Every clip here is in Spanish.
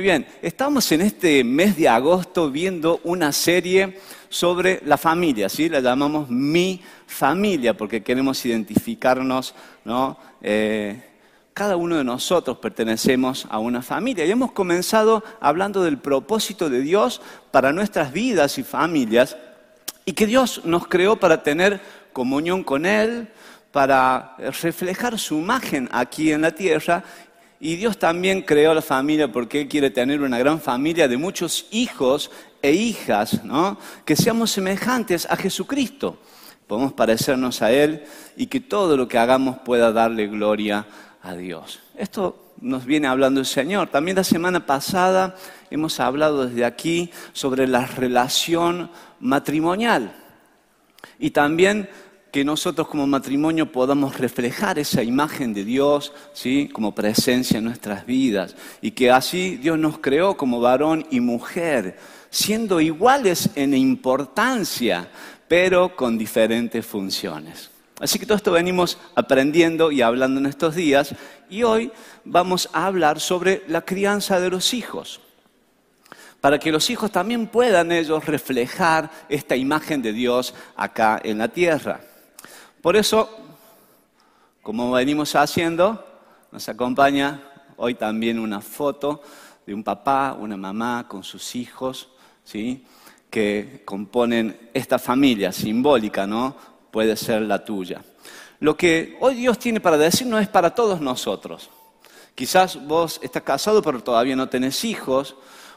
Muy bien, estamos en este mes de agosto viendo una serie sobre la familia, ¿sí? La llamamos Mi Familia porque queremos identificarnos, ¿no? Eh, cada uno de nosotros pertenecemos a una familia y hemos comenzado hablando del propósito de Dios para nuestras vidas y familias y que Dios nos creó para tener comunión con Él, para reflejar su imagen aquí en la tierra y Dios también creó la familia porque Él quiere tener una gran familia de muchos hijos e hijas, ¿no? Que seamos semejantes a Jesucristo. Podemos parecernos a Él y que todo lo que hagamos pueda darle gloria a Dios. Esto nos viene hablando el Señor. También la semana pasada hemos hablado desde aquí sobre la relación matrimonial. Y también que nosotros como matrimonio podamos reflejar esa imagen de Dios, ¿sí? como presencia en nuestras vidas, y que así Dios nos creó como varón y mujer, siendo iguales en importancia, pero con diferentes funciones. Así que todo esto venimos aprendiendo y hablando en estos días, y hoy vamos a hablar sobre la crianza de los hijos para que los hijos también puedan ellos reflejar esta imagen de Dios acá en la tierra. Por eso, como venimos haciendo, nos acompaña hoy también una foto de un papá, una mamá con sus hijos, ¿sí? que componen esta familia simbólica, ¿no? Puede ser la tuya. Lo que hoy Dios tiene para decirnos es para todos nosotros. Quizás vos estás casado pero todavía no tenés hijos,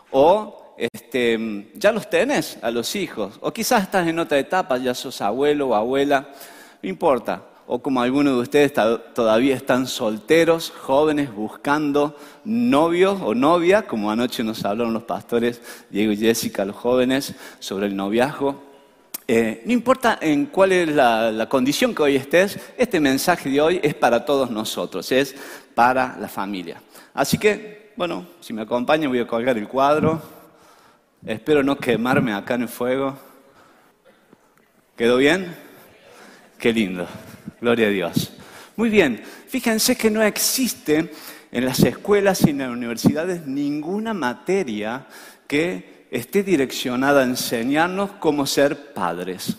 o este, ya los tenés a los hijos, o quizás estás en otra etapa, ya sos abuelo o abuela no importa. O como algunos de ustedes todavía están solteros, jóvenes, buscando novio o novia, como anoche nos hablaron los pastores Diego y Jessica, los jóvenes, sobre el noviazgo. Eh, no importa en cuál es la, la, condición que hoy estés, este mensaje de hoy es para todos nosotros, es para la familia. Así que, bueno, si me acompañan voy a colgar el cuadro. Espero no quemarme acá en el fuego. ¿Quedó bien? Qué lindo. Gloria a Dios. Muy bien. Fíjense que no existe en las escuelas y en las universidades ninguna materia que esté direccionada a enseñarnos cómo ser padres.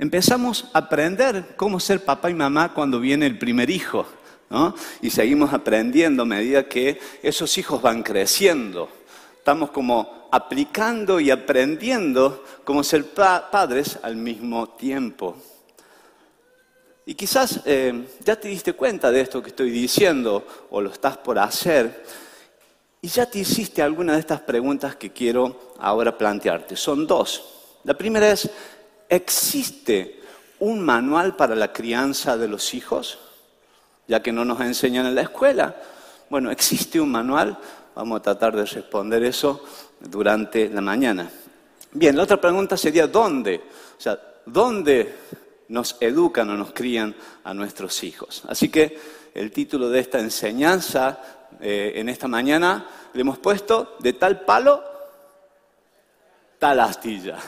Empezamos a aprender cómo ser papá y mamá cuando viene el primer hijo, ¿no? Y seguimos aprendiendo a medida que esos hijos van creciendo. Estamos como aplicando y aprendiendo cómo ser padres al mismo tiempo. Y quizás eh, ya te diste cuenta de esto que estoy diciendo o lo estás por hacer y ya te hiciste alguna de estas preguntas que quiero ahora plantearte. Son dos. La primera es, ¿existe un manual para la crianza de los hijos? Ya que no nos enseñan en la escuela. Bueno, ¿existe un manual? Vamos a tratar de responder eso durante la mañana. Bien, la otra pregunta sería ¿dónde? O sea, ¿dónde nos educan o nos crían a nuestros hijos? Así que el título de esta enseñanza eh, en esta mañana le hemos puesto de tal palo, tal astilla.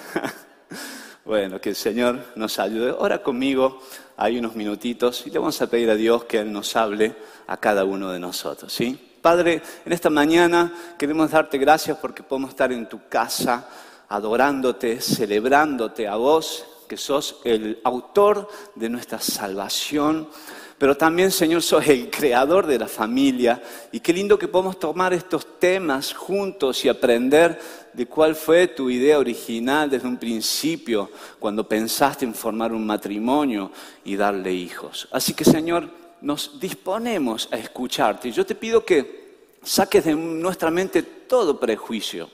bueno, que el Señor nos ayude. Ora conmigo, hay unos minutitos y le vamos a pedir a Dios que Él nos hable a cada uno de nosotros, ¿sí? Padre, en esta mañana queremos darte gracias porque podemos estar en tu casa adorándote, celebrándote a vos, que sos el autor de nuestra salvación, pero también, Señor, sos el creador de la familia. Y qué lindo que podemos tomar estos temas juntos y aprender de cuál fue tu idea original desde un principio, cuando pensaste en formar un matrimonio y darle hijos. Así que, Señor, nos disponemos a escucharte. Yo te pido que saques de nuestra mente todo prejuicio,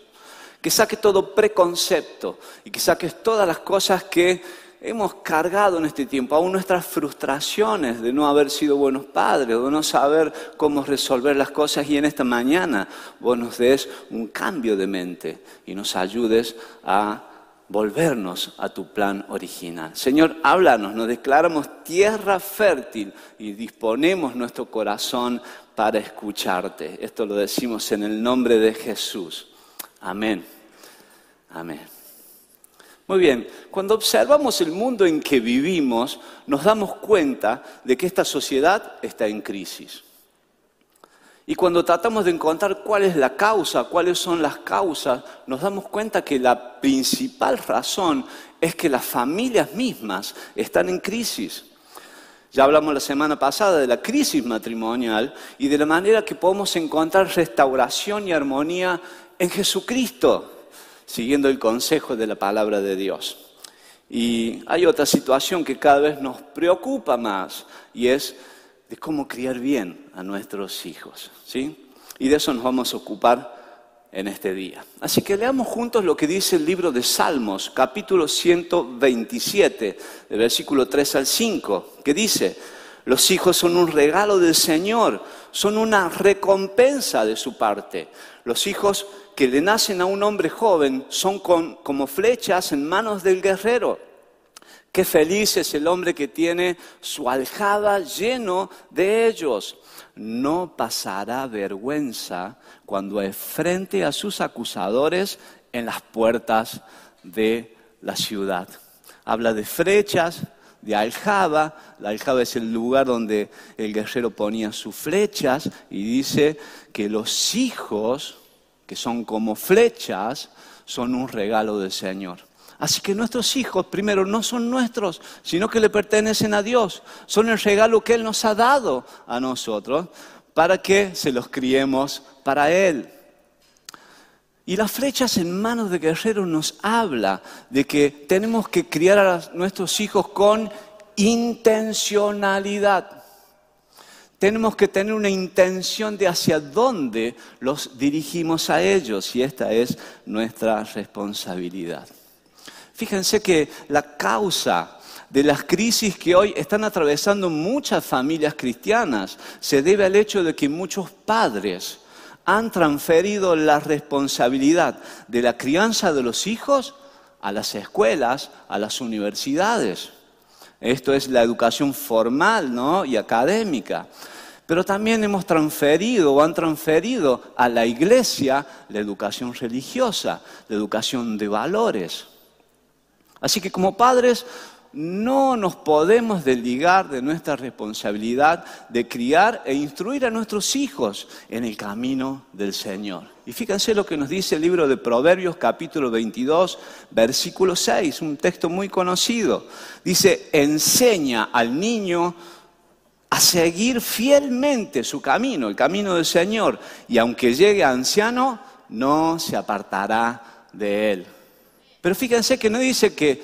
que saques todo preconcepto y que saques todas las cosas que hemos cargado en este tiempo, aún nuestras frustraciones de no haber sido buenos padres, de no saber cómo resolver las cosas y en esta mañana vos nos des un cambio de mente y nos ayudes a volvernos a tu plan original. Señor, háblanos, nos declaramos tierra fértil y disponemos nuestro corazón para escucharte. Esto lo decimos en el nombre de Jesús. Amén. Amén. Muy bien, cuando observamos el mundo en que vivimos, nos damos cuenta de que esta sociedad está en crisis. Y cuando tratamos de encontrar cuál es la causa, cuáles son las causas, nos damos cuenta que la principal razón es que las familias mismas están en crisis. Ya hablamos la semana pasada de la crisis matrimonial y de la manera que podemos encontrar restauración y armonía en Jesucristo, siguiendo el consejo de la palabra de Dios. Y hay otra situación que cada vez nos preocupa más y es de cómo criar bien a nuestros hijos. ¿sí? Y de eso nos vamos a ocupar en este día. Así que leamos juntos lo que dice el libro de Salmos, capítulo 127, del versículo 3 al 5, que dice, los hijos son un regalo del Señor, son una recompensa de su parte. Los hijos que le nacen a un hombre joven son como flechas en manos del guerrero. Qué feliz es el hombre que tiene su aljaba lleno de ellos. No pasará vergüenza cuando enfrente a sus acusadores en las puertas de la ciudad. Habla de flechas, de aljaba. La aljaba es el lugar donde el guerrero ponía sus flechas y dice que los hijos, que son como flechas, son un regalo del Señor. Así que nuestros hijos, primero, no son nuestros, sino que le pertenecen a Dios. Son el regalo que Él nos ha dado a nosotros para que se los criemos para Él. Y las flechas en manos de guerreros nos habla de que tenemos que criar a nuestros hijos con intencionalidad. Tenemos que tener una intención de hacia dónde los dirigimos a ellos y esta es nuestra responsabilidad. Fíjense que la causa de las crisis que hoy están atravesando muchas familias cristianas se debe al hecho de que muchos padres han transferido la responsabilidad de la crianza de los hijos a las escuelas, a las universidades. Esto es la educación formal ¿no? y académica. Pero también hemos transferido o han transferido a la iglesia la educación religiosa, la educación de valores. Así que como padres no nos podemos desligar de nuestra responsabilidad de criar e instruir a nuestros hijos en el camino del Señor. Y fíjense lo que nos dice el libro de Proverbios capítulo 22, versículo 6, un texto muy conocido. Dice, enseña al niño a seguir fielmente su camino, el camino del Señor, y aunque llegue anciano, no se apartará de él. Pero fíjense que no dice que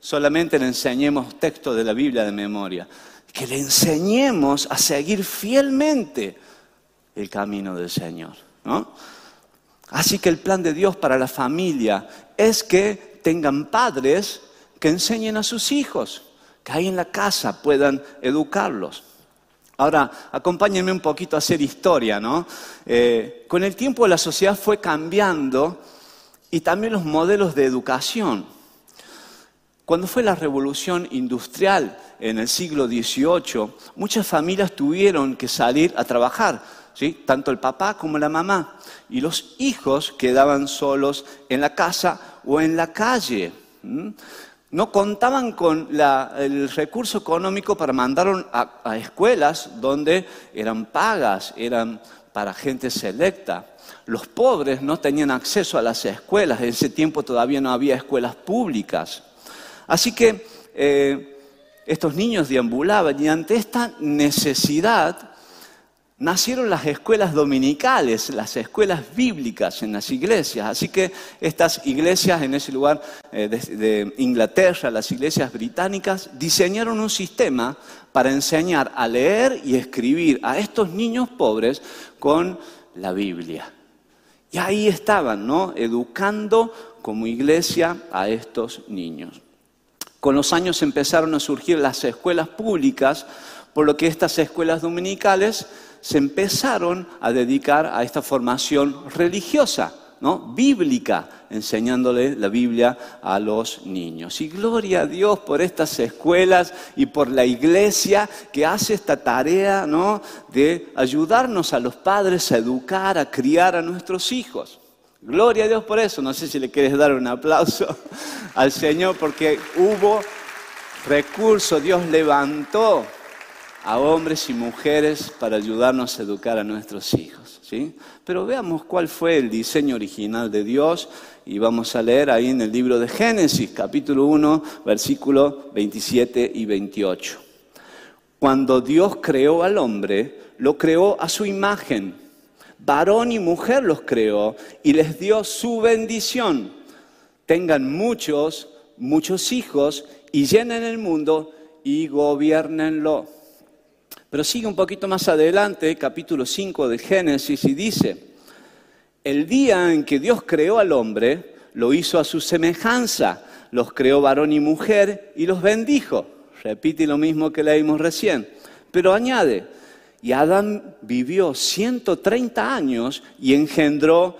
solamente le enseñemos texto de la Biblia de memoria, que le enseñemos a seguir fielmente el camino del Señor. Así que el plan de Dios para la familia es que tengan padres que enseñen a sus hijos, que ahí en la casa puedan educarlos. Ahora, acompáñenme un poquito a hacer historia, ¿no? Eh, con el tiempo la sociedad fue cambiando y también los modelos de educación. Cuando fue la revolución industrial en el siglo XVIII, muchas familias tuvieron que salir a trabajar, ¿sí? tanto el papá como la mamá, y los hijos quedaban solos en la casa o en la calle. No contaban con el recurso económico para mandar a escuelas donde eran pagas, eran para gente selecta. Los pobres no tenían acceso a las escuelas, en ese tiempo todavía no había escuelas públicas. Así que eh, estos niños deambulaban y ante esta necesidad nacieron las escuelas dominicales, las escuelas bíblicas en las iglesias. Así que estas iglesias en ese lugar eh, de, Inglaterra, las iglesias británicas, diseñaron un sistema para enseñar a leer y escribir a estos niños pobres con la Biblia. Y ahí estaban, ¿no? Educando como iglesia a estos niños. Con los años empezaron a surgir las escuelas públicas, por lo que estas escuelas dominicales se empezaron a dedicar a esta formación religiosa. ¿No? bíblica, enseñándole la Biblia a los niños. Y gloria a Dios por estas escuelas y por la iglesia que hace esta tarea ¿no? de ayudarnos a los padres a educar, a criar a nuestros hijos. Gloria a Dios por eso. No sé si le quieres dar un aplauso al Señor porque hubo recurso, Dios levantó a hombres y mujeres para ayudarnos a educar a nuestros hijos. ¿sí? Pero veamos cuál fue el diseño original de Dios y vamos a leer ahí en el libro de Génesis, capítulo 1, versículos 27 y 28. Cuando Dios creó al hombre, lo creó a su imagen. Varón y mujer los creó y les dio su bendición. Tengan muchos, muchos hijos y llenen el mundo y gobiernenlo. Pero sigue un poquito más adelante, capítulo 5 de Génesis, y dice, el día en que Dios creó al hombre, lo hizo a su semejanza, los creó varón y mujer y los bendijo. Repite lo mismo que leímos recién. Pero añade, y Adán vivió 130 años y engendró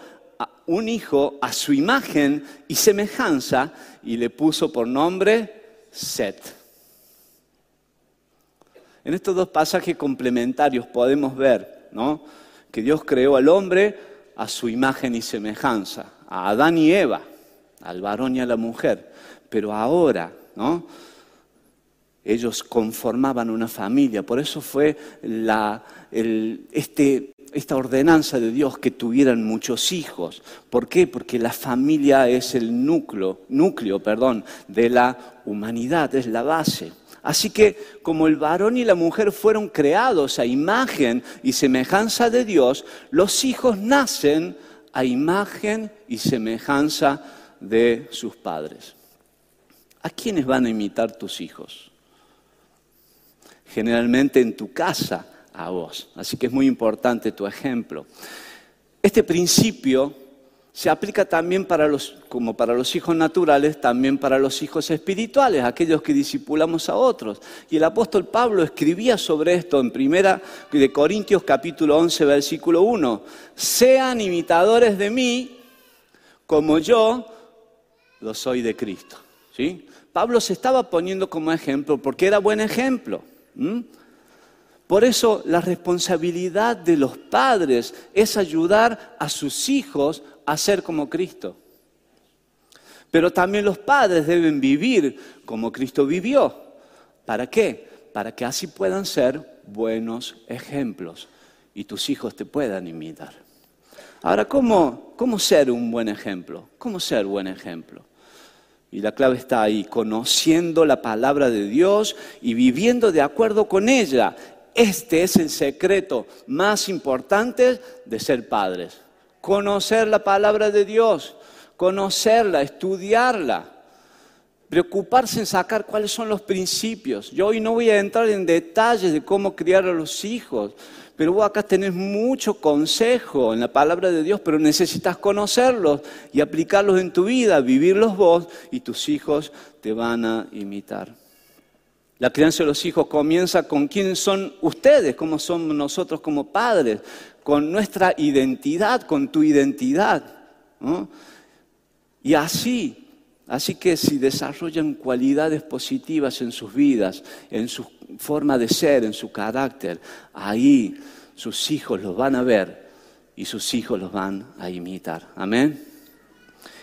un hijo a su imagen y semejanza y le puso por nombre Set. En estos dos pasajes complementarios podemos ver que Dios creó al hombre a su imagen y semejanza, a Adán y Eva, al varón y a la mujer. Pero ahora, ¿no? Ellos conformaban una familia, por eso fue la, este, esta ordenanza de Dios que tuvieran muchos hijos. ¿Por qué? Porque la familia es el núcleo, núcleo perdón, de la humanidad, es la base. Así que como el varón y la mujer fueron creados a imagen y semejanza de Dios, los hijos nacen a imagen y semejanza de sus padres. ¿A quiénes van a imitar tus hijos? Generalmente en tu casa, a vos. Así que es muy importante tu ejemplo. Este principio se aplica también para los, como para los hijos naturales, también para los hijos espirituales, aquellos que discipulamos a otros. Y el apóstol Pablo escribía sobre esto en primera de Corintios capítulo 11 versículo 1. Sean imitadores de mí como yo lo soy de Cristo. Pablo se estaba poniendo como ejemplo porque era buen ejemplo. Por eso la responsabilidad de los padres es ayudar a sus hijos a ser como Cristo. Pero también los padres deben vivir como Cristo vivió. ¿Para qué? Para que así puedan ser buenos ejemplos y tus hijos te puedan imitar. Ahora, ¿cómo, cómo ser un buen ejemplo? ¿Cómo ser buen ejemplo? Y la clave está ahí, conociendo la palabra de Dios y viviendo de acuerdo con ella. Este es el secreto más importante de ser padres. Conocer la palabra de Dios, conocerla, estudiarla, preocuparse en sacar cuáles son los principios. Yo hoy no voy a entrar en detalles de cómo criar a los hijos, pero vos acá tenés mucho consejo en la palabra de Dios, pero necesitas conocerlos y aplicarlos en tu vida, vivirlos vos y tus hijos te van a imitar. La crianza de los hijos comienza con quiénes son ustedes, cómo somos nosotros como padres, con nuestra identidad, con tu identidad. Y así, así que si desarrollan cualidades positivas en sus vidas, en su forma de ser, en su carácter, ahí sus hijos los van a ver y sus hijos los van a imitar. Amén.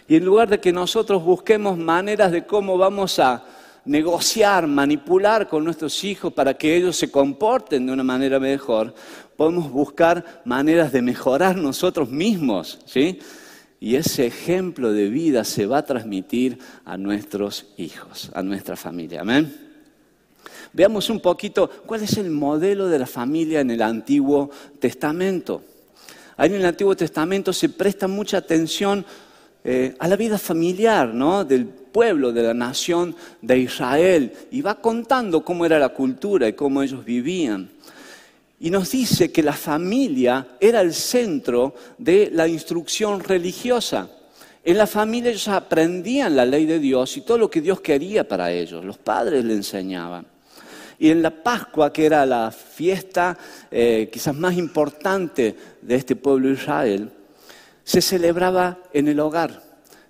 Y en lugar de que nosotros busquemos maneras de cómo vamos a negociar, manipular con nuestros hijos para que ellos se comporten de una manera mejor, podemos buscar maneras de mejorar nosotros mismos, ¿sí? Y ese ejemplo de vida se va a transmitir a nuestros hijos, a nuestra familia. Amén. Veamos un poquito cuál es el modelo de la familia en el Antiguo Testamento. Ahí en el Antiguo Testamento se presta mucha atención eh, a la vida familiar ¿no? del pueblo, de la nación de Israel, y va contando cómo era la cultura y cómo ellos vivían. Y nos dice que la familia era el centro de la instrucción religiosa. En la familia ellos aprendían la ley de Dios y todo lo que Dios quería para ellos. Los padres le enseñaban. Y en la Pascua, que era la fiesta eh, quizás más importante de este pueblo de Israel, se celebraba en el hogar.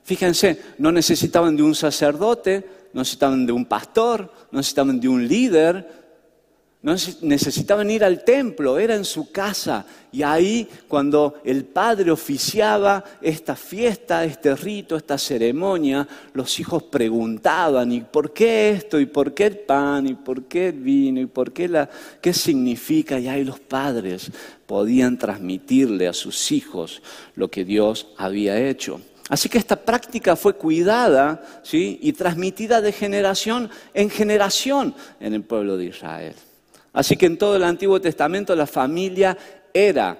Fíjense, no necesitaban de un sacerdote, no necesitaban de un pastor, no necesitaban de un líder, No necesitaban ir al templo, era en su casa. Y ahí cuando el padre oficiaba esta fiesta, este rito, esta ceremonia, los hijos preguntaban, ¿y por qué esto? ¿Y por qué el pan? ¿Y por qué el vino? ¿Y por qué la... qué significa? Y ahí los padres podían transmitirle a sus hijos lo que Dios había hecho. Así que esta práctica fue cuidada ¿sí? y transmitida de generación en generación en el pueblo de Israel. Así que en todo el Antiguo Testamento la familia era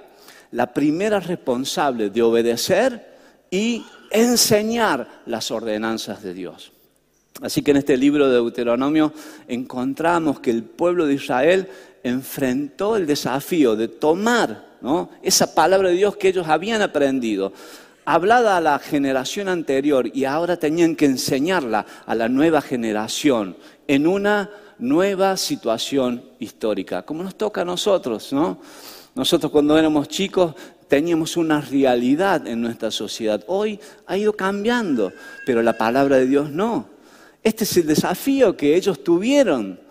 la primera responsable de obedecer y enseñar las ordenanzas de Dios. Así que en este libro de Deuteronomio encontramos que el pueblo de Israel enfrentó el desafío de tomar esa palabra de Dios que ellos habían aprendido, hablada a la generación anterior y ahora tenían que enseñarla a la nueva generación en una nueva situación histórica, como nos toca a nosotros, ¿no? Nosotros cuando éramos chicos teníamos una realidad en nuestra sociedad. Hoy ha ido cambiando, pero la palabra de Dios no. Este es el desafío que ellos tuvieron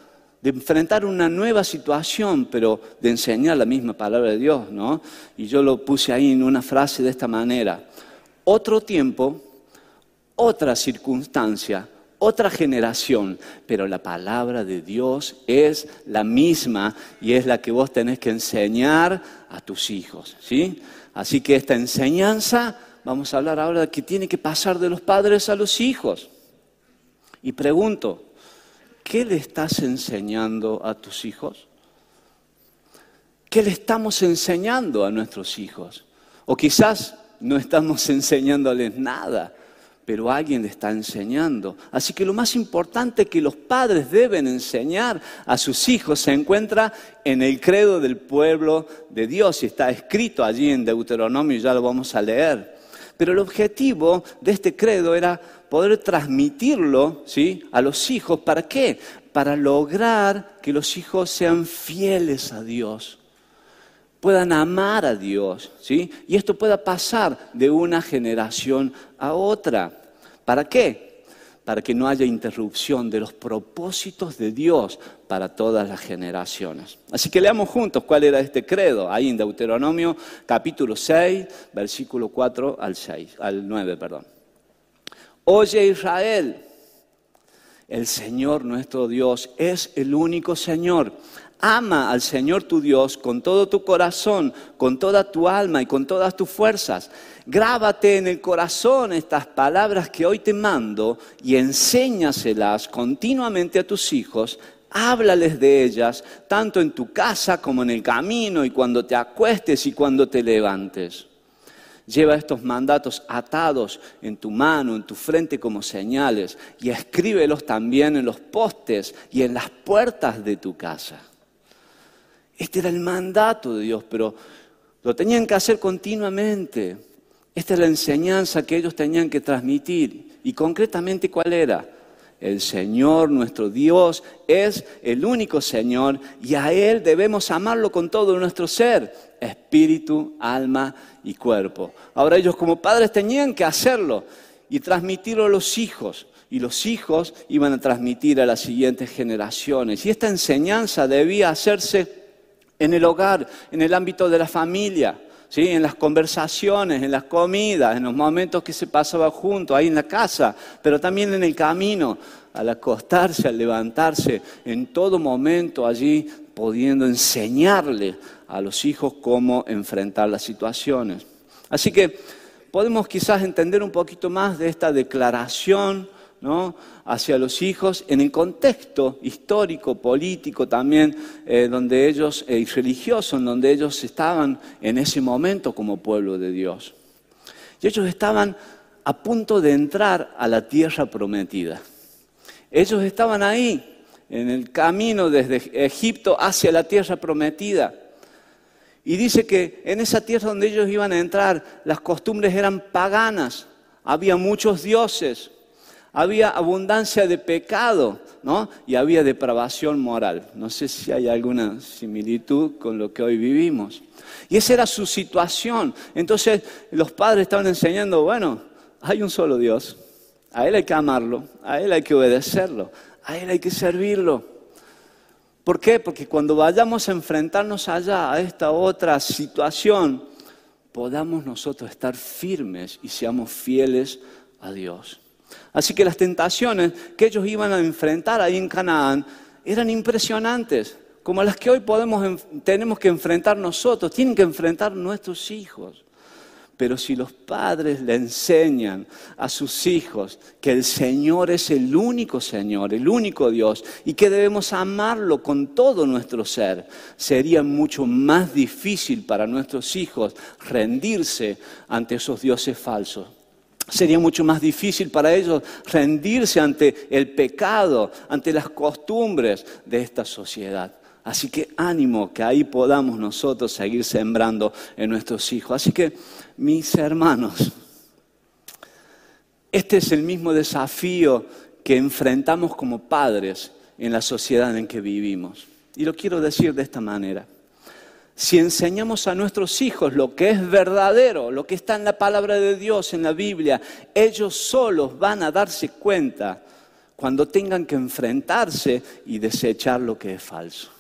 de enfrentar una nueva situación, pero de enseñar la misma palabra de Dios, ¿no? Y yo lo puse ahí en una frase de esta manera. Otro tiempo, otra circunstancia, otra generación, pero la palabra de Dios es la misma y es la que vos tenés que enseñar a tus hijos, ¿sí? Así que esta enseñanza, vamos a hablar ahora de que tiene que pasar de los padres a los hijos. Y pregunto, ¿qué le estás enseñando a tus hijos? ¿Qué le estamos enseñando a nuestros hijos? O quizás no estamos enseñándoles nada pero alguien le está enseñando. Así que lo más importante que los padres deben enseñar a sus hijos se encuentra en el credo del pueblo de Dios y está escrito allí en Deuteronomio, ya lo vamos a leer. Pero el objetivo de este credo era poder transmitirlo ¿sí? a los hijos. ¿Para qué? Para lograr que los hijos sean fieles a Dios puedan amar a Dios, ¿sí? Y esto pueda pasar de una generación a otra. ¿Para qué? Para que no haya interrupción de los propósitos de Dios para todas las generaciones. Así que leamos juntos cuál era este credo, ahí en Deuteronomio capítulo 6, versículo 4 al 6, al 9, perdón. Oye Israel, el Señor nuestro Dios es el único Señor. Ama al Señor tu Dios con todo tu corazón, con toda tu alma y con todas tus fuerzas. Grábate en el corazón estas palabras que hoy te mando y enséñaselas continuamente a tus hijos. Háblales de ellas, tanto en tu casa como en el camino y cuando te acuestes y cuando te levantes. Lleva estos mandatos atados en tu mano, en tu frente como señales y escríbelos también en los postes y en las puertas de tu casa. Este era el mandato de Dios, pero lo tenían que hacer continuamente. Esta es la enseñanza que ellos tenían que transmitir. Y concretamente, ¿cuál era? El Señor, nuestro Dios, es el único Señor y a Él debemos amarlo con todo nuestro ser, espíritu, alma y cuerpo. Ahora ellos como padres tenían que hacerlo y transmitirlo a los hijos y los hijos iban a transmitir a las siguientes generaciones. Y esta enseñanza debía hacerse en el hogar, en el ámbito de la familia, ¿sí? en las conversaciones, en las comidas, en los momentos que se pasaba juntos, ahí en la casa, pero también en el camino, al acostarse, al levantarse, en todo momento allí pudiendo enseñarle a los hijos cómo enfrentar las situaciones. Así que podemos quizás entender un poquito más de esta declaración hacia los hijos en el contexto histórico, político también, eh, donde ellos, eh, religioso, en donde ellos estaban en ese momento como pueblo de Dios. Y ellos estaban a punto de entrar a la tierra prometida. Ellos estaban ahí, en el camino desde Egipto hacia la tierra prometida. Y dice que en esa tierra donde ellos iban a entrar, las costumbres eran paganas, había muchos dioses, había abundancia de pecado, ¿no? Y había depravación moral. No sé si hay alguna similitud con lo que hoy vivimos. Y esa era su situación. Entonces los padres estaban enseñando, bueno, hay un solo Dios. A Él hay que amarlo, a Él hay que obedecerlo, a Él hay que servirlo. ¿Por qué? Porque cuando vayamos a enfrentarnos allá a esta otra situación, podamos nosotros estar firmes y seamos fieles a Dios. Así que las tentaciones que ellos iban a enfrentar ahí en Canaán eran impresionantes, como las que hoy podemos, tenemos que enfrentar nosotros, tienen que enfrentar nuestros hijos. Pero si los padres le enseñan a sus hijos que el Señor es el único Señor, el único Dios, y que debemos amarlo con todo nuestro ser, sería mucho más difícil para nuestros hijos rendirse ante esos dioses falsos. Sería mucho más difícil para ellos rendirse ante el pecado, ante las costumbres de esta sociedad. Así que ánimo que ahí podamos nosotros seguir sembrando en nuestros hijos. Así que, mis hermanos, este es el mismo desafío que enfrentamos como padres en la sociedad en que vivimos. Y lo quiero decir de esta manera. Si enseñamos a nuestros hijos lo que es verdadero, lo que está en la palabra de Dios, en la Biblia, ellos solos van a darse cuenta cuando tengan que enfrentarse y desechar lo que es falso.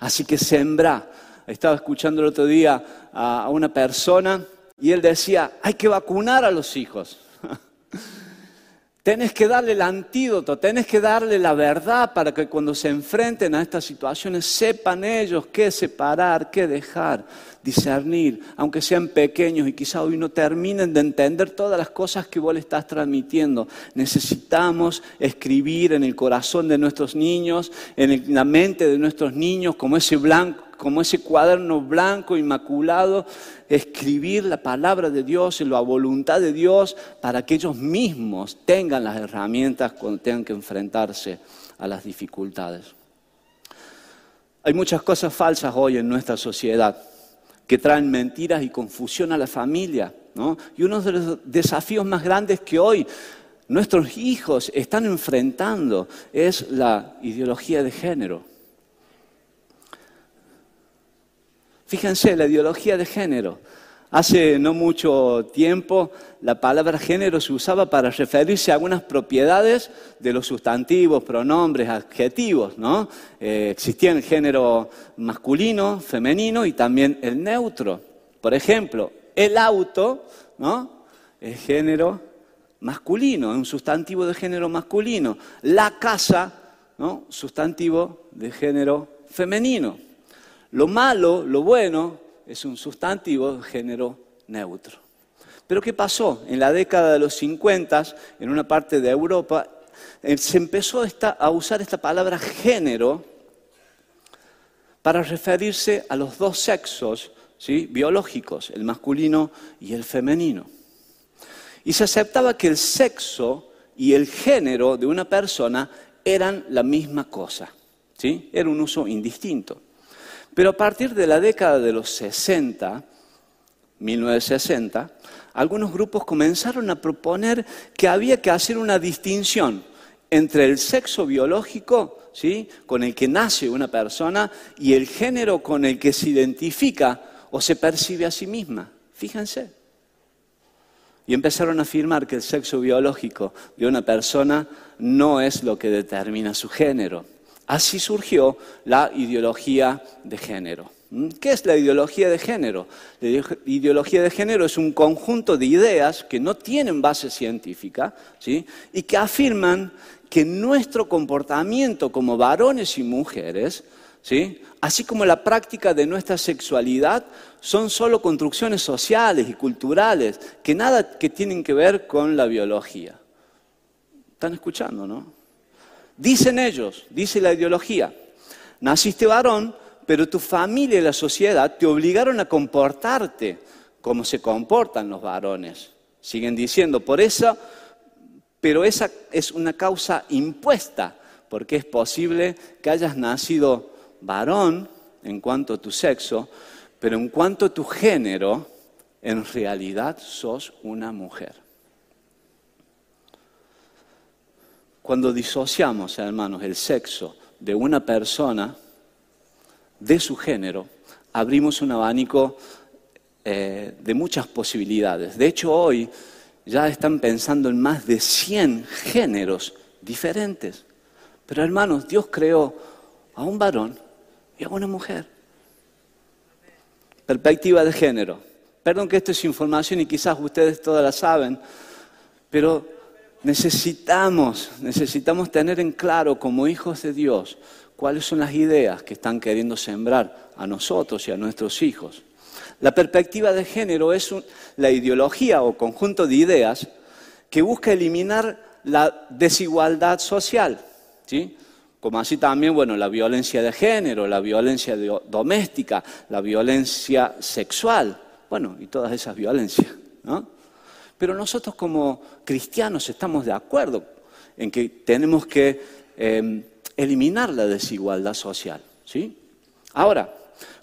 Así que sembra. Estaba escuchando el otro día a una persona y él decía, hay que vacunar a los hijos. Tenés que darle el antídoto, tenés que darle la verdad para que cuando se enfrenten a estas situaciones sepan ellos qué separar, qué dejar, discernir, aunque sean pequeños y quizá hoy no terminen de entender todas las cosas que vos le estás transmitiendo. Necesitamos escribir en el corazón de nuestros niños, en la mente de nuestros niños, como ese blanco, como ese cuaderno blanco, inmaculado, escribir la palabra de Dios en la voluntad de Dios para que ellos mismos tengan las herramientas cuando tengan que enfrentarse a las dificultades. Hay muchas cosas falsas hoy en nuestra sociedad que traen mentiras y confusión a la familia. Y uno de los desafíos más grandes que hoy nuestros hijos están enfrentando es la ideología de género. Fíjense, la ideología de género. Hace no mucho tiempo la palabra género se usaba para referirse a algunas propiedades de los sustantivos, pronombres, adjetivos, ¿no? Eh, existía el género masculino, femenino y también el neutro. Por ejemplo, el auto, ¿no? Es género masculino, es un sustantivo de género masculino. La casa, ¿no? Sustantivo de género femenino. Lo malo, lo bueno, es un sustantivo de género neutro. Pero ¿qué pasó? En la década de los 50, en una parte de Europa, eh, se empezó a usar esta palabra género para referirse a los dos sexos ¿sí? biológicos, el masculino y el femenino. Y se aceptaba que el sexo y el género de una persona eran la misma cosa. ¿sí? Era un uso indistinto. Pero a partir de la década de los 60, 1960, algunos grupos comenzaron a proponer que había que hacer una distinción entre el sexo biológico, ¿sí? con el que nace una persona, y el género con el que se identifica o se percibe a sí misma. Fíjense. Y empezaron a afirmar que el sexo biológico de una persona no es lo que determina su género. Así surgió la ideología de género. ¿Mm? ¿Qué es la ideología de género? La ideología de género es un conjunto de ideas que no tienen base científica y que afirman que nuestro comportamiento como varones y mujeres, así como la práctica de nuestra sexualidad, son solo construcciones sociales y culturales que nada que tienen que ver con la biología. ¿Están escuchando, no? Dicen ellos, dice la ideología, naciste varón, pero tu familia y la sociedad te obligaron a comportarte como se comportan los varones. Siguen diciendo, por eso, pero esa es una causa impuesta, porque es posible que hayas nacido varón en cuanto a tu sexo, pero en cuanto a tu género, en realidad sos una mujer. Cuando disociamos, hermanos, el sexo de una persona de su género, abrimos un abanico eh, de muchas posibilidades. De hecho, hoy ya están pensando en más de 100 géneros diferentes. Pero hermanos, Dios creó a un varón y a una mujer. Perspectiva de género. Perdón que esto es información y quizás ustedes todas la saben, pero necesitamos, necesitamos tener en claro como hijos de Dios cuáles son las ideas que están queriendo sembrar a nosotros y a nuestros hijos. La perspectiva de género es la ideología o conjunto de ideas que busca eliminar la desigualdad social, ¿sí? como así también, bueno, la violencia de género, la violencia doméstica, la violencia sexual, bueno, y todas esas violencias, ¿no? Pero nosotros como cristianos estamos de acuerdo en que tenemos que em, eliminar la desigualdad social, ¿sí? Ahora,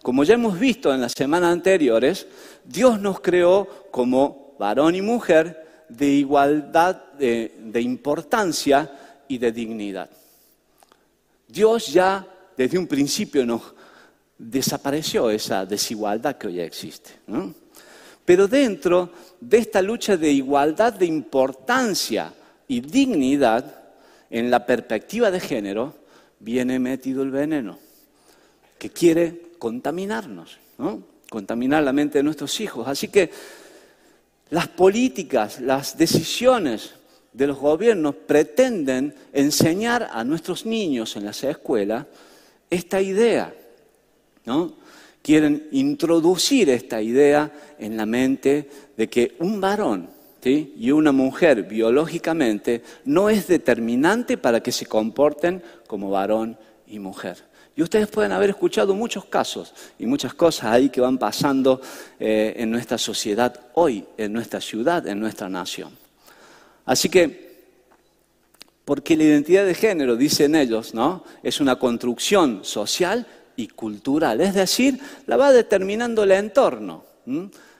como ya hemos visto en las semanas anteriores, Dios nos creó como varón y mujer de igualdad de importancia y de dignidad. Dios ya desde un principio nos desapareció esa desigualdad que hoy existe. Pero dentro de esta lucha de igualdad de importancia y dignidad, en la perspectiva de género, viene metido el veneno, que quiere contaminarnos, contaminar la mente de nuestros hijos. Así que las políticas, las decisiones de los gobiernos pretenden enseñar a nuestros niños en las escuelas esta idea, ¿no? Quieren introducir esta idea en la mente de que un varón y una mujer biológicamente no es determinante para que se comporten como varón y mujer. Y ustedes pueden haber escuchado muchos casos y muchas cosas ahí que van pasando eh, en nuestra sociedad hoy, en nuestra ciudad, en nuestra nación. Así que, porque la identidad de género, dicen ellos, ¿no? Es una construcción social y cultural, es decir, la va determinando el entorno,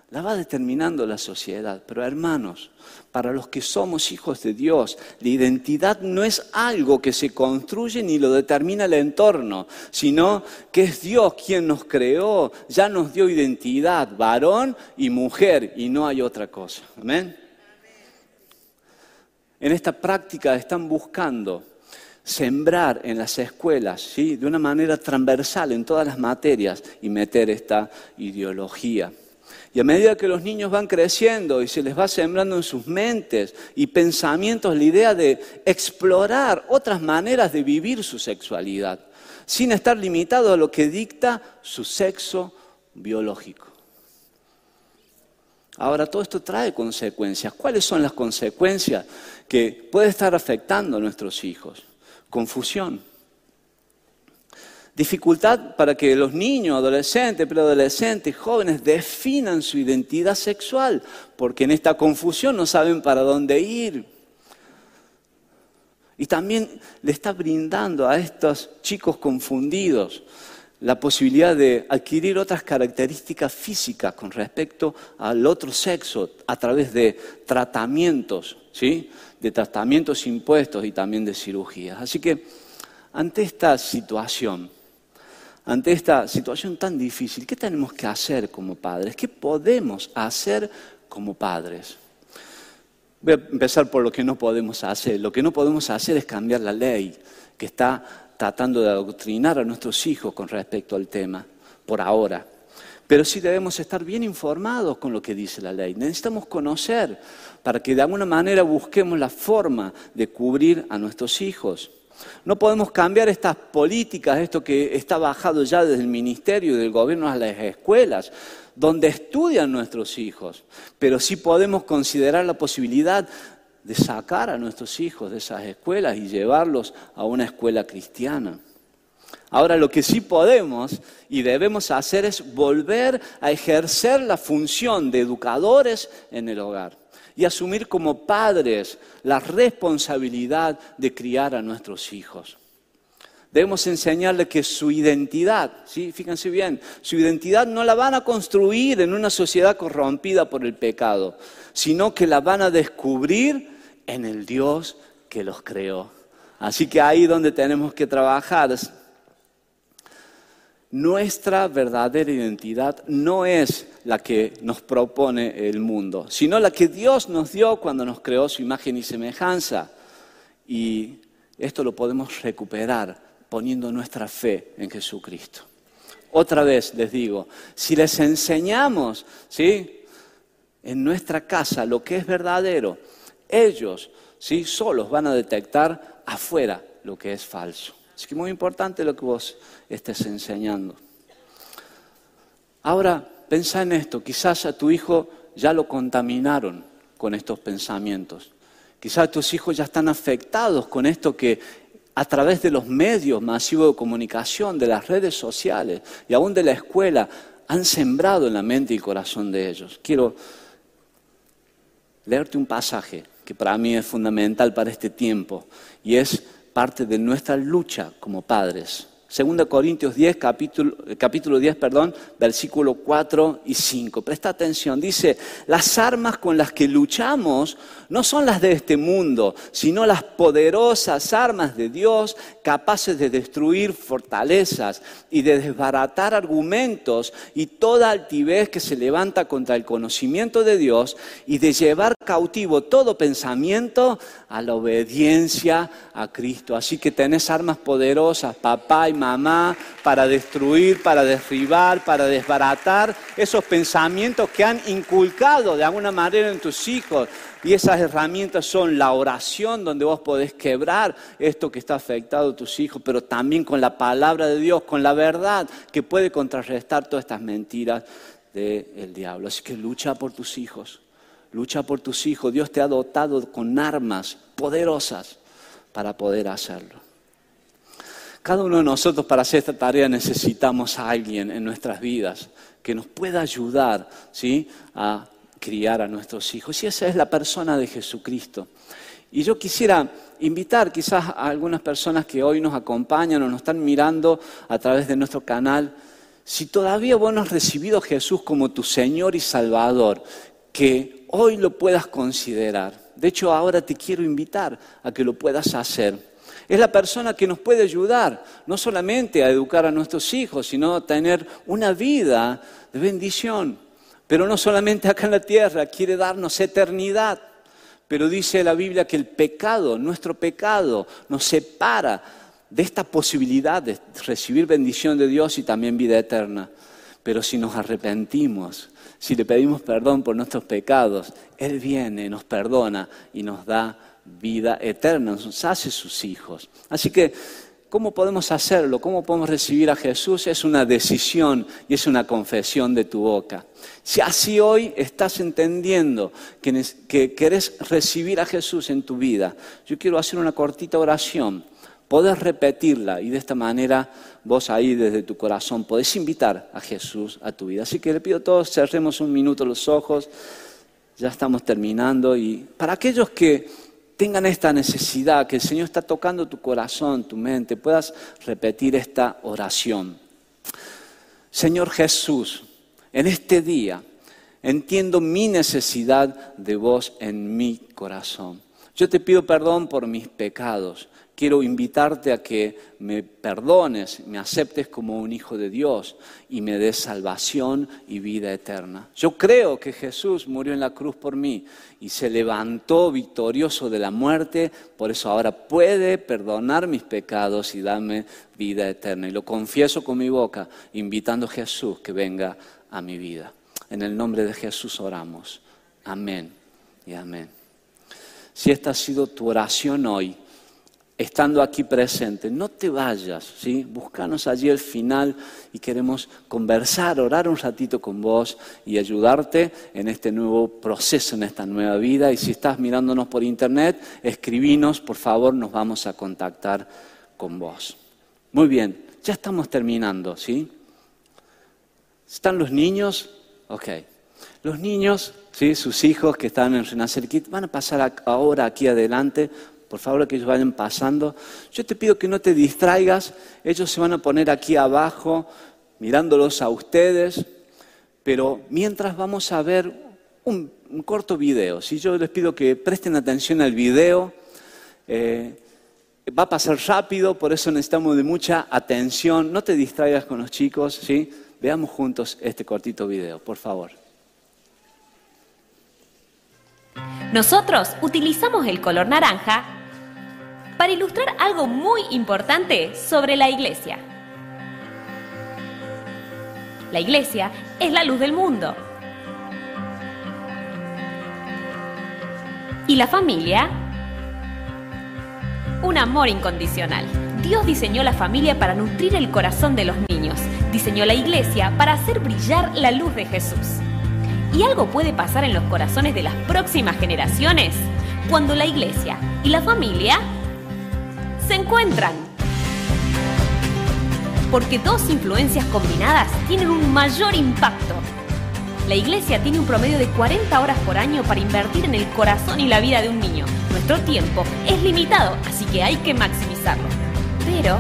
la va determinando la sociedad. Pero hermanos, para los que somos hijos de Dios, la identidad no es algo que se construye ni lo determina el entorno, sino que es Dios quien nos creó, ya nos dio identidad, varón y mujer, y no hay otra cosa. Amén en esta práctica están buscando sembrar en las escuelas, ¿sí? de una manera transversal en todas las materias y meter esta ideología. Y a medida que los niños van creciendo y se les va sembrando en sus mentes y pensamientos la idea de explorar otras maneras de vivir su sexualidad, sin estar limitado a lo que dicta su sexo biológico. Ahora, todo esto trae consecuencias. ¿Cuáles son las consecuencias que puede estar afectando a nuestros hijos? Confusión. Dificultad para que los niños, adolescentes, preadolescentes, jóvenes definan su identidad sexual, porque en esta confusión no saben para dónde ir. Y también le está brindando a estos chicos confundidos la posibilidad de adquirir otras características físicas con respecto al otro sexo a través de tratamientos, ¿sí? de tratamientos impuestos y también de cirugías. Así que ante esta situación, ante esta situación tan difícil, ¿qué tenemos que hacer como padres? ¿Qué podemos hacer como padres? Voy a empezar por lo que no podemos hacer. Lo que no podemos hacer es cambiar la ley que está tratando de adoctrinar a nuestros hijos con respecto al tema, por ahora. Pero sí debemos estar bien informados con lo que dice la ley. Necesitamos conocer para que de alguna manera busquemos la forma de cubrir a nuestros hijos. No podemos cambiar estas políticas, esto que está bajado ya desde el ministerio y del gobierno a las escuelas, donde estudian nuestros hijos, pero sí podemos considerar la posibilidad de sacar a nuestros hijos de esas escuelas y llevarlos a una escuela cristiana. Ahora lo que sí podemos y debemos hacer es volver a ejercer la función de educadores en el hogar y asumir como padres la responsabilidad de criar a nuestros hijos. Debemos enseñarles que su identidad, ¿sí? fíjense bien, su identidad no la van a construir en una sociedad corrompida por el pecado, sino que la van a descubrir en el Dios que los creó. Así que ahí donde tenemos que trabajar. Nuestra verdadera identidad no es la que nos propone el mundo, sino la que Dios nos dio cuando nos creó su imagen y semejanza. Y esto lo podemos recuperar poniendo nuestra fe en Jesucristo. Otra vez les digo, si les enseñamos, ¿sí? En nuestra casa lo que es verdadero, ellos, ¿sí? Solos van a detectar afuera lo que es falso. Así que muy importante lo que vos estés enseñando. Ahora, pensá en esto, quizás a tu hijo ya lo contaminaron con estos pensamientos. Quizás tus hijos ya están afectados con esto que a través de los medios masivos de comunicación, de las redes sociales y aún de la escuela, han sembrado en la mente y corazón de ellos. Quiero leerte un pasaje que para mí es fundamental para este tiempo y es parte de nuestra lucha como padres. 2 Corintios 10, capítulo, capítulo 10, perdón, versículo 4 y 5. Presta atención, dice, las armas con las que luchamos no son las de este mundo, sino las poderosas armas de Dios capaces de destruir fortalezas y de desbaratar argumentos y toda altivez que se levanta contra el conocimiento de Dios y de llevar cautivo todo pensamiento a la obediencia a Cristo. Así que tenés armas poderosas, papá y mamá, para destruir, para derribar, para desbaratar esos pensamientos que han inculcado de alguna manera en tus hijos. Y esas herramientas son la oración, donde vos podés quebrar esto que está afectado a tus hijos, pero también con la palabra de Dios, con la verdad, que puede contrarrestar todas estas mentiras del diablo. Así que lucha por tus hijos, lucha por tus hijos. Dios te ha dotado con armas poderosas para poder hacerlo. Cada uno de nosotros para hacer esta tarea necesitamos a alguien en nuestras vidas que nos pueda ayudar ¿sí? a criar a nuestros hijos. Y esa es la persona de Jesucristo. Y yo quisiera invitar quizás a algunas personas que hoy nos acompañan o nos están mirando a través de nuestro canal, si todavía vos no has recibido a Jesús como tu Señor y Salvador, que hoy lo puedas considerar. De hecho, ahora te quiero invitar a que lo puedas hacer. Es la persona que nos puede ayudar, no solamente a educar a nuestros hijos, sino a tener una vida de bendición. Pero no solamente acá en la tierra, quiere darnos eternidad. Pero dice la Biblia que el pecado, nuestro pecado, nos separa de esta posibilidad de recibir bendición de Dios y también vida eterna. Pero si nos arrepentimos, si le pedimos perdón por nuestros pecados, Él viene, nos perdona y nos da vida eterna, nos hace sus hijos. Así que ¿Cómo podemos hacerlo? ¿Cómo podemos recibir a Jesús? Es una decisión y es una confesión de tu boca. Si así hoy estás entendiendo que, que querés recibir a Jesús en tu vida, yo quiero hacer una cortita oración. Podés repetirla y de esta manera vos ahí desde tu corazón podés invitar a Jesús a tu vida. Así que le pido a todos, cerremos un minuto los ojos, ya estamos terminando y para aquellos que tengan esta necesidad, que el Señor está tocando tu corazón, tu mente, puedas repetir esta oración. Señor Jesús, en este día entiendo mi necesidad de vos en mi corazón. Yo te pido perdón por mis pecados quiero invitarte a que me perdones, me aceptes como un hijo de Dios y me des salvación y vida eterna. Yo creo que Jesús murió en la cruz por mí y se levantó victorioso de la muerte, por eso ahora puede perdonar mis pecados y darme vida eterna. Y lo confieso con mi boca, invitando a Jesús que venga a mi vida. En el nombre de Jesús oramos. Amén y amén. Si esta ha sido tu oración hoy, estando aquí presente. No te vayas, ¿sí? Búscanos allí al final y queremos conversar, orar un ratito con vos y ayudarte en este nuevo proceso, en esta nueva vida. Y si estás mirándonos por internet, escribinos, por favor, nos vamos a contactar con vos. Muy bien, ya estamos terminando, ¿sí? ¿Están los niños? Ok. Los niños, ¿sí? sus hijos que están en Renacer Kit, van a pasar ahora aquí adelante por favor, que ellos vayan pasando. Yo te pido que no te distraigas. Ellos se van a poner aquí abajo mirándolos a ustedes. Pero mientras vamos a ver un, corto video. Si yo les pido que presten atención al video. Eh, va a pasar rápido, por eso necesitamos de mucha atención. No te distraigas con los chicos, ¿sí? Veamos juntos este cortito video, por favor. Nosotros utilizamos el color naranja para ilustrar algo muy importante sobre la iglesia. La iglesia es la luz del mundo. Y la familia, un amor incondicional. Dios diseñó la familia para nutrir el corazón de los niños. Diseñó la iglesia para hacer brillar la luz de Jesús. ¿Y algo puede pasar en los corazones de las próximas generaciones? Cuando la iglesia y la familia se encuentran. Porque dos influencias combinadas tienen un mayor impacto. La iglesia tiene un promedio de 40 horas por año para invertir en el corazón y la vida de un niño. Nuestro tiempo es limitado, así que hay que maximizarlo. Pero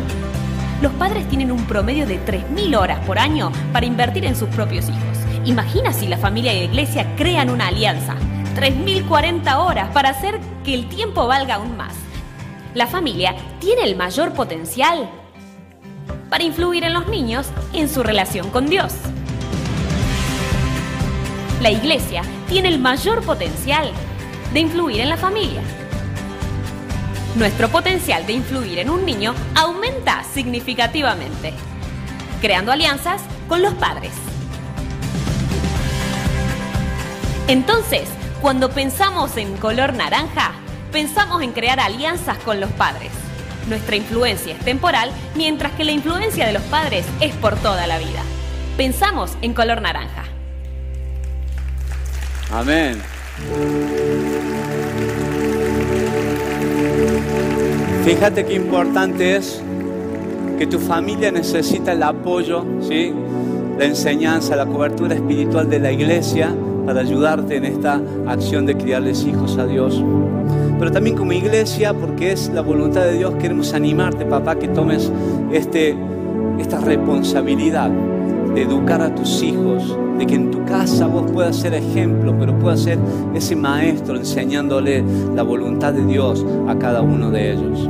los padres tienen un promedio de 3.000 horas por año para invertir en sus propios hijos. Imagina si la familia y la iglesia crean una alianza. 3.040 horas para hacer que el tiempo valga aún más. La familia tiene el mayor potencial para influir en los niños en su relación con Dios. La iglesia tiene el mayor potencial de influir en la familia. Nuestro potencial de influir en un niño aumenta significativamente, creando alianzas con los padres. Entonces, cuando pensamos en color naranja, pensamos en crear alianzas con los padres. Nuestra influencia es temporal, mientras que la influencia de los padres es por toda la vida. Pensamos en color naranja. Amén. Fíjate qué importante es que tu familia necesita el apoyo, ¿sí? la enseñanza, la cobertura espiritual de la iglesia para ayudarte en esta acción de criarles hijos a Dios. Pero también como iglesia, porque es la voluntad de Dios, queremos animarte, papá, que tomes este, esta responsabilidad de educar a tus hijos, de que en tu casa vos puedas ser ejemplo, pero puedas ser ese maestro enseñándole la voluntad de Dios a cada uno de ellos.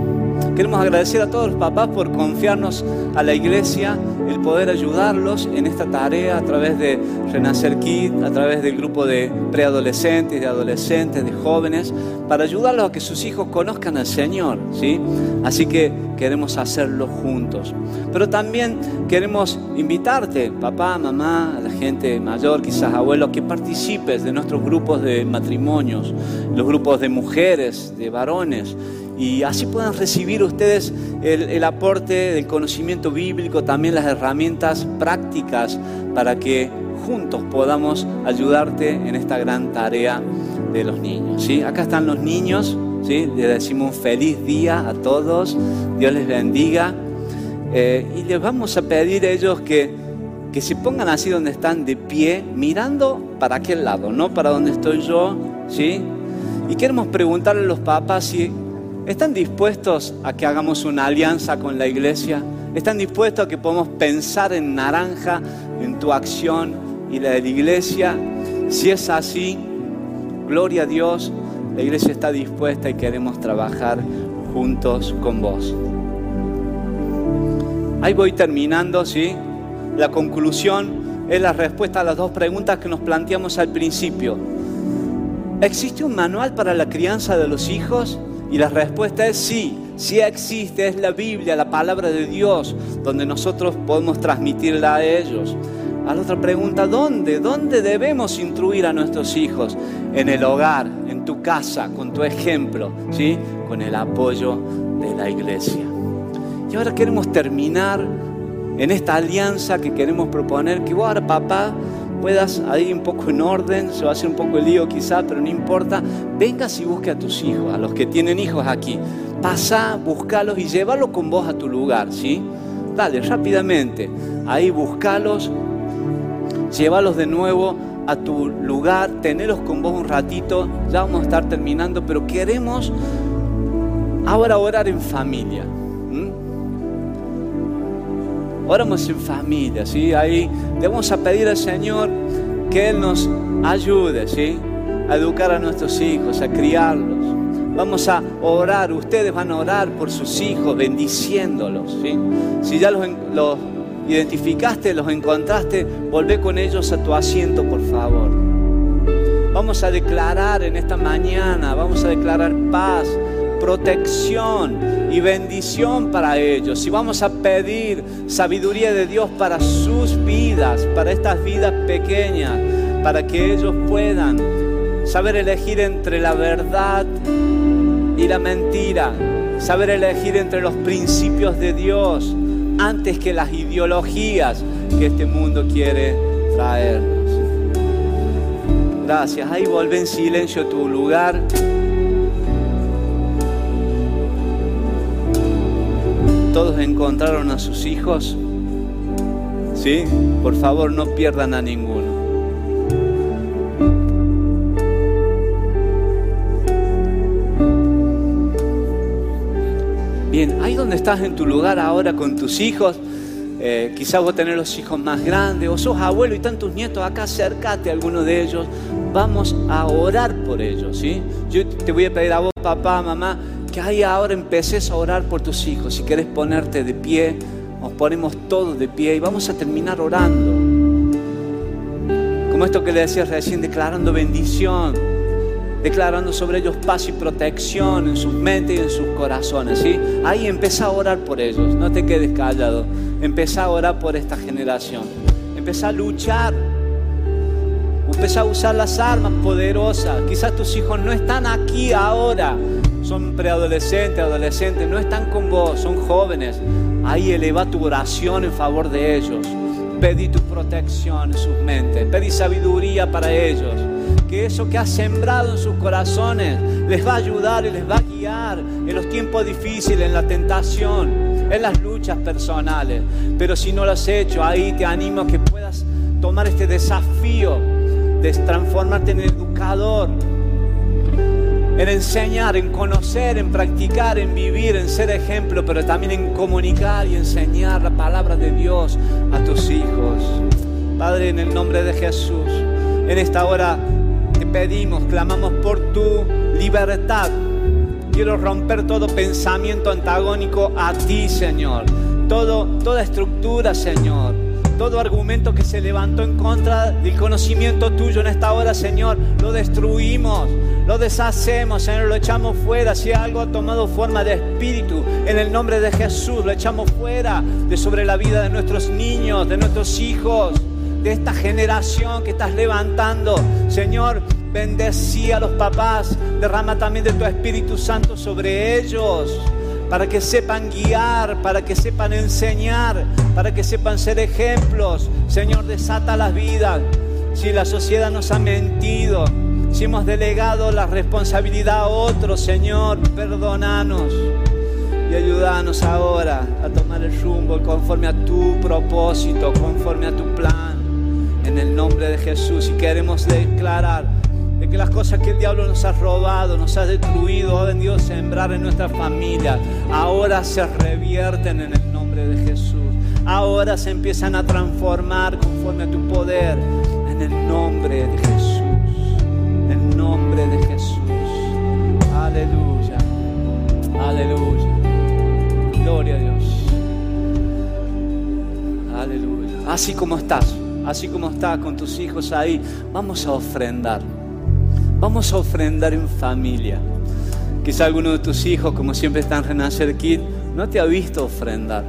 Queremos agradecer a todos los papás por confiarnos a la iglesia el poder ayudarlos en esta tarea a través de Renacer Kid, a través del grupo de preadolescentes, de adolescentes, de jóvenes, para ayudarlos a que sus hijos conozcan al Señor, ¿sí? Así que queremos hacerlo juntos. Pero también queremos invitarte, papá, mamá, la gente mayor, quizás abuelo, que participes de nuestros grupos de matrimonios, los grupos de mujeres, de varones y así puedan recibir ustedes el, aporte del conocimiento bíblico, también las herramientas prácticas para que juntos podamos ayudarte en esta gran tarea de los niños. ¿sí? Acá están los niños, ¿sí? les decimos un feliz día a todos, Dios les bendiga eh, y les vamos a pedir a ellos que, que se pongan así donde están de pie, mirando para aquel lado, no para donde estoy yo, ¿sí? Y queremos preguntarle a los papás si ¿Están dispuestos a que hagamos una alianza con la iglesia? ¿Están dispuestos a que podamos pensar en naranja, en tu acción y la de la iglesia? Si es así, gloria a Dios, la iglesia está dispuesta y queremos trabajar juntos con vos. Ahí voy terminando, ¿sí? La conclusión es la respuesta a las dos preguntas que nos planteamos al principio. ¿Existe un manual para la crianza de los hijos? Y la respuesta es sí, sí existe, es la Biblia, la palabra de Dios, donde nosotros podemos transmitirla a ellos. A la otra pregunta, ¿dónde? ¿Dónde debemos instruir a nuestros hijos? En el hogar, en tu casa, con tu ejemplo, ¿sí? Con el apoyo de la iglesia. Y ahora queremos terminar en esta alianza que queremos proponer, que vos ahora, papá, puedas ahí un poco en orden, se va a hacer un poco el lío quizá, pero no importa, vengas y busque a tus hijos, a los que tienen hijos aquí. Pasa, búscalos y llévalos con vos a tu lugar, ¿sí? Dale, rápidamente, ahí búscalos, llévalos de nuevo a tu lugar, tenerlos con vos un ratito, ya vamos a estar terminando, pero queremos ahora orar en familia. Oramos en familia, ¿sí? Ahí le vamos a pedir al Señor que Él nos ayude, ¿sí? A educar a nuestros hijos, a criarlos. Vamos a orar, ustedes van a orar por sus hijos, bendiciéndolos, ¿sí? Si ya los, los identificaste, los encontraste, volvé con ellos a tu asiento, por favor. Vamos a declarar en esta mañana, vamos a declarar paz, protección y bendición para ellos. Y vamos a pedir sabiduría de Dios para sus vidas, para estas vidas pequeñas, para que ellos puedan saber elegir entre la verdad y la mentira, saber elegir entre los principios de Dios antes que las ideologías que este mundo quiere traernos. Gracias. Ahí vuelve en silencio tu lugar. Todos encontraron a sus hijos. ¿Sí? Por favor, no pierdan a ninguno. Bien, ahí donde estás en tu lugar ahora con tus hijos, eh, quizás vos tenés los hijos más grandes, o sos abuelo y tantos nietos acá, acércate a alguno de ellos. Vamos a orar por ellos, ¿sí? Yo te voy a pedir a vos, papá, mamá, que ahí ahora empeces a orar por tus hijos. Si quieres ponerte de pie, nos ponemos todos de pie y vamos a terminar orando. Como esto que le decías recién, declarando bendición, declarando sobre ellos paz y protección en sus mentes y en sus corazones. ¿sí? Ahí empieza a orar por ellos, no te quedes callado. Empieza a orar por esta generación. Empieza a luchar. Empieza a usar las armas poderosas. Quizás tus hijos no están aquí ahora, son preadolescentes, adolescentes, no están con vos, son jóvenes. Ahí eleva tu oración en favor de ellos. Pedí tu protección en sus mentes, pedí sabiduría para ellos. Que eso que has sembrado en sus corazones les va a ayudar y les va a guiar en los tiempos difíciles, en la tentación, en las luchas personales. Pero si no lo has hecho, ahí te animo a que puedas tomar este desafío de transformarte en educador, en enseñar, en conocer, en practicar, en vivir, en ser ejemplo, pero también en comunicar y enseñar la palabra de Dios a tus hijos. Padre, en el nombre de Jesús, en esta hora te pedimos, clamamos por tu libertad. Quiero romper todo pensamiento antagónico a ti, Señor. Todo, toda estructura, Señor todo argumento que se levantó en contra del conocimiento tuyo en esta hora, Señor, lo destruimos, lo deshacemos, Señor, lo echamos fuera. Si algo ha tomado forma de espíritu, en el nombre de Jesús, lo echamos fuera de sobre la vida de nuestros niños, de nuestros hijos, de esta generación que estás levantando. Señor, bendecí a los papás, derrama también de tu Espíritu Santo sobre ellos para que sepan guiar, para que sepan enseñar, para que sepan ser ejemplos. Señor, desata las vidas. Si la sociedad nos ha mentido, hemos delegado la responsabilidad a otros, Señor, perdonanos y ayúdanos ahora a tomar el rumbo conforme a tu propósito, conforme a tu plan. En el nombre de Jesús y queremos declarar de que las cosas que el diablo nos ha robado, nos ha destruido, ha venido a sembrar en nuestra familia, ahora se revierten en el nombre de Jesús. Ahora se empiezan a transformar conforme a tu poder en el nombre de Jesús. En nombre de Jesús. Aleluya. Aleluya. Gloria a Dios. Aleluya. Así como estás, así como estás con tus hijos ahí, vamos a ofrendar. Vamos a ofrendar en familia. Quizá alguno de tus hijos, como siempre está en Renacer Kid, no te ha visto ofrendar,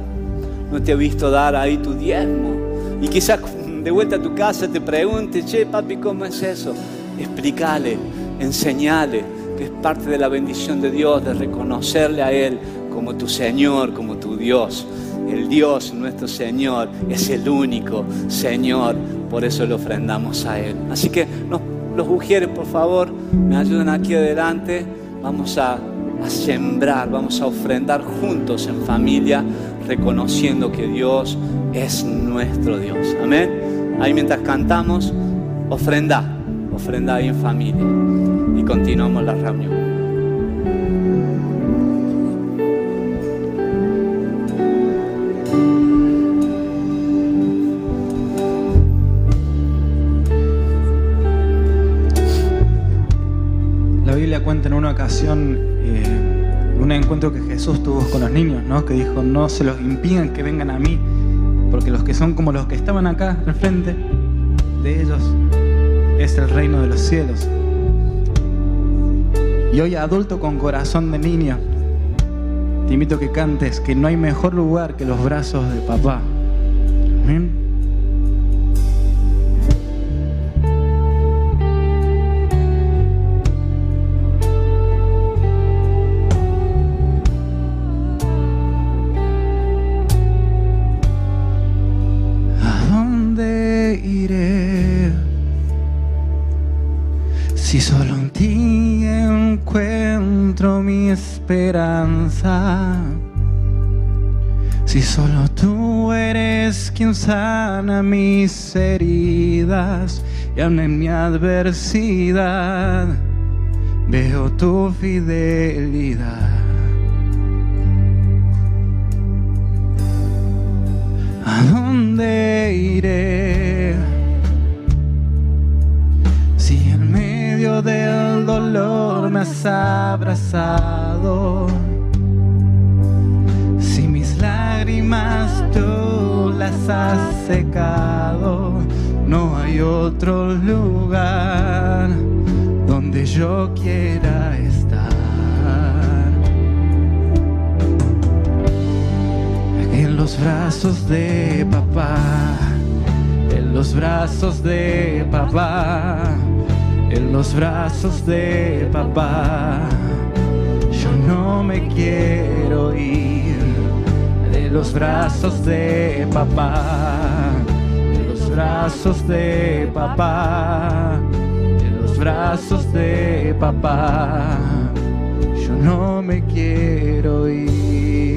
no te ha visto dar ahí tu diezmo. Y quizás de vuelta a tu casa te pregunte, che, papi, ¿cómo es eso? Explícale, enseñale que es parte de la bendición de Dios, de reconocerle a Él como tu Señor, como tu Dios. El Dios, nuestro Señor, es el único Señor, por eso le ofrendamos a Él. Así que nos los ujieres, por favor, me ayuden aquí adelante. Vamos a, a sembrar, vamos a ofrendar juntos en familia, reconociendo que Dios es nuestro Dios. Amén. Ahí mientras cantamos, ofrenda, ofrenda ahí en familia. Y continuamos la reunión. cuenta en una ocasión eh, un encuentro que Jesús tuvo con los niños, ¿no? que dijo, no se los impidan que vengan a mí, porque los que son como los que estaban acá al frente de ellos es el reino de los cielos. Y hoy adulto con corazón de niño, te invito a que cantes que no hay mejor lugar que los brazos de papá. Amén. Quien sana mis heridas y aun en mi adversidad veo tu fidelidad. ¿A dónde iré? Si en medio del dolor me has abrazado, si mis lágrimas tú has secado, no hay otro lugar donde yo quiera estar. En los brazos de papá, en los brazos de papá, en los brazos de papá. Yo no me quiero ir los brazos de papá, de los brazos de papá, de los brazos de papá. Yo no me quiero ir.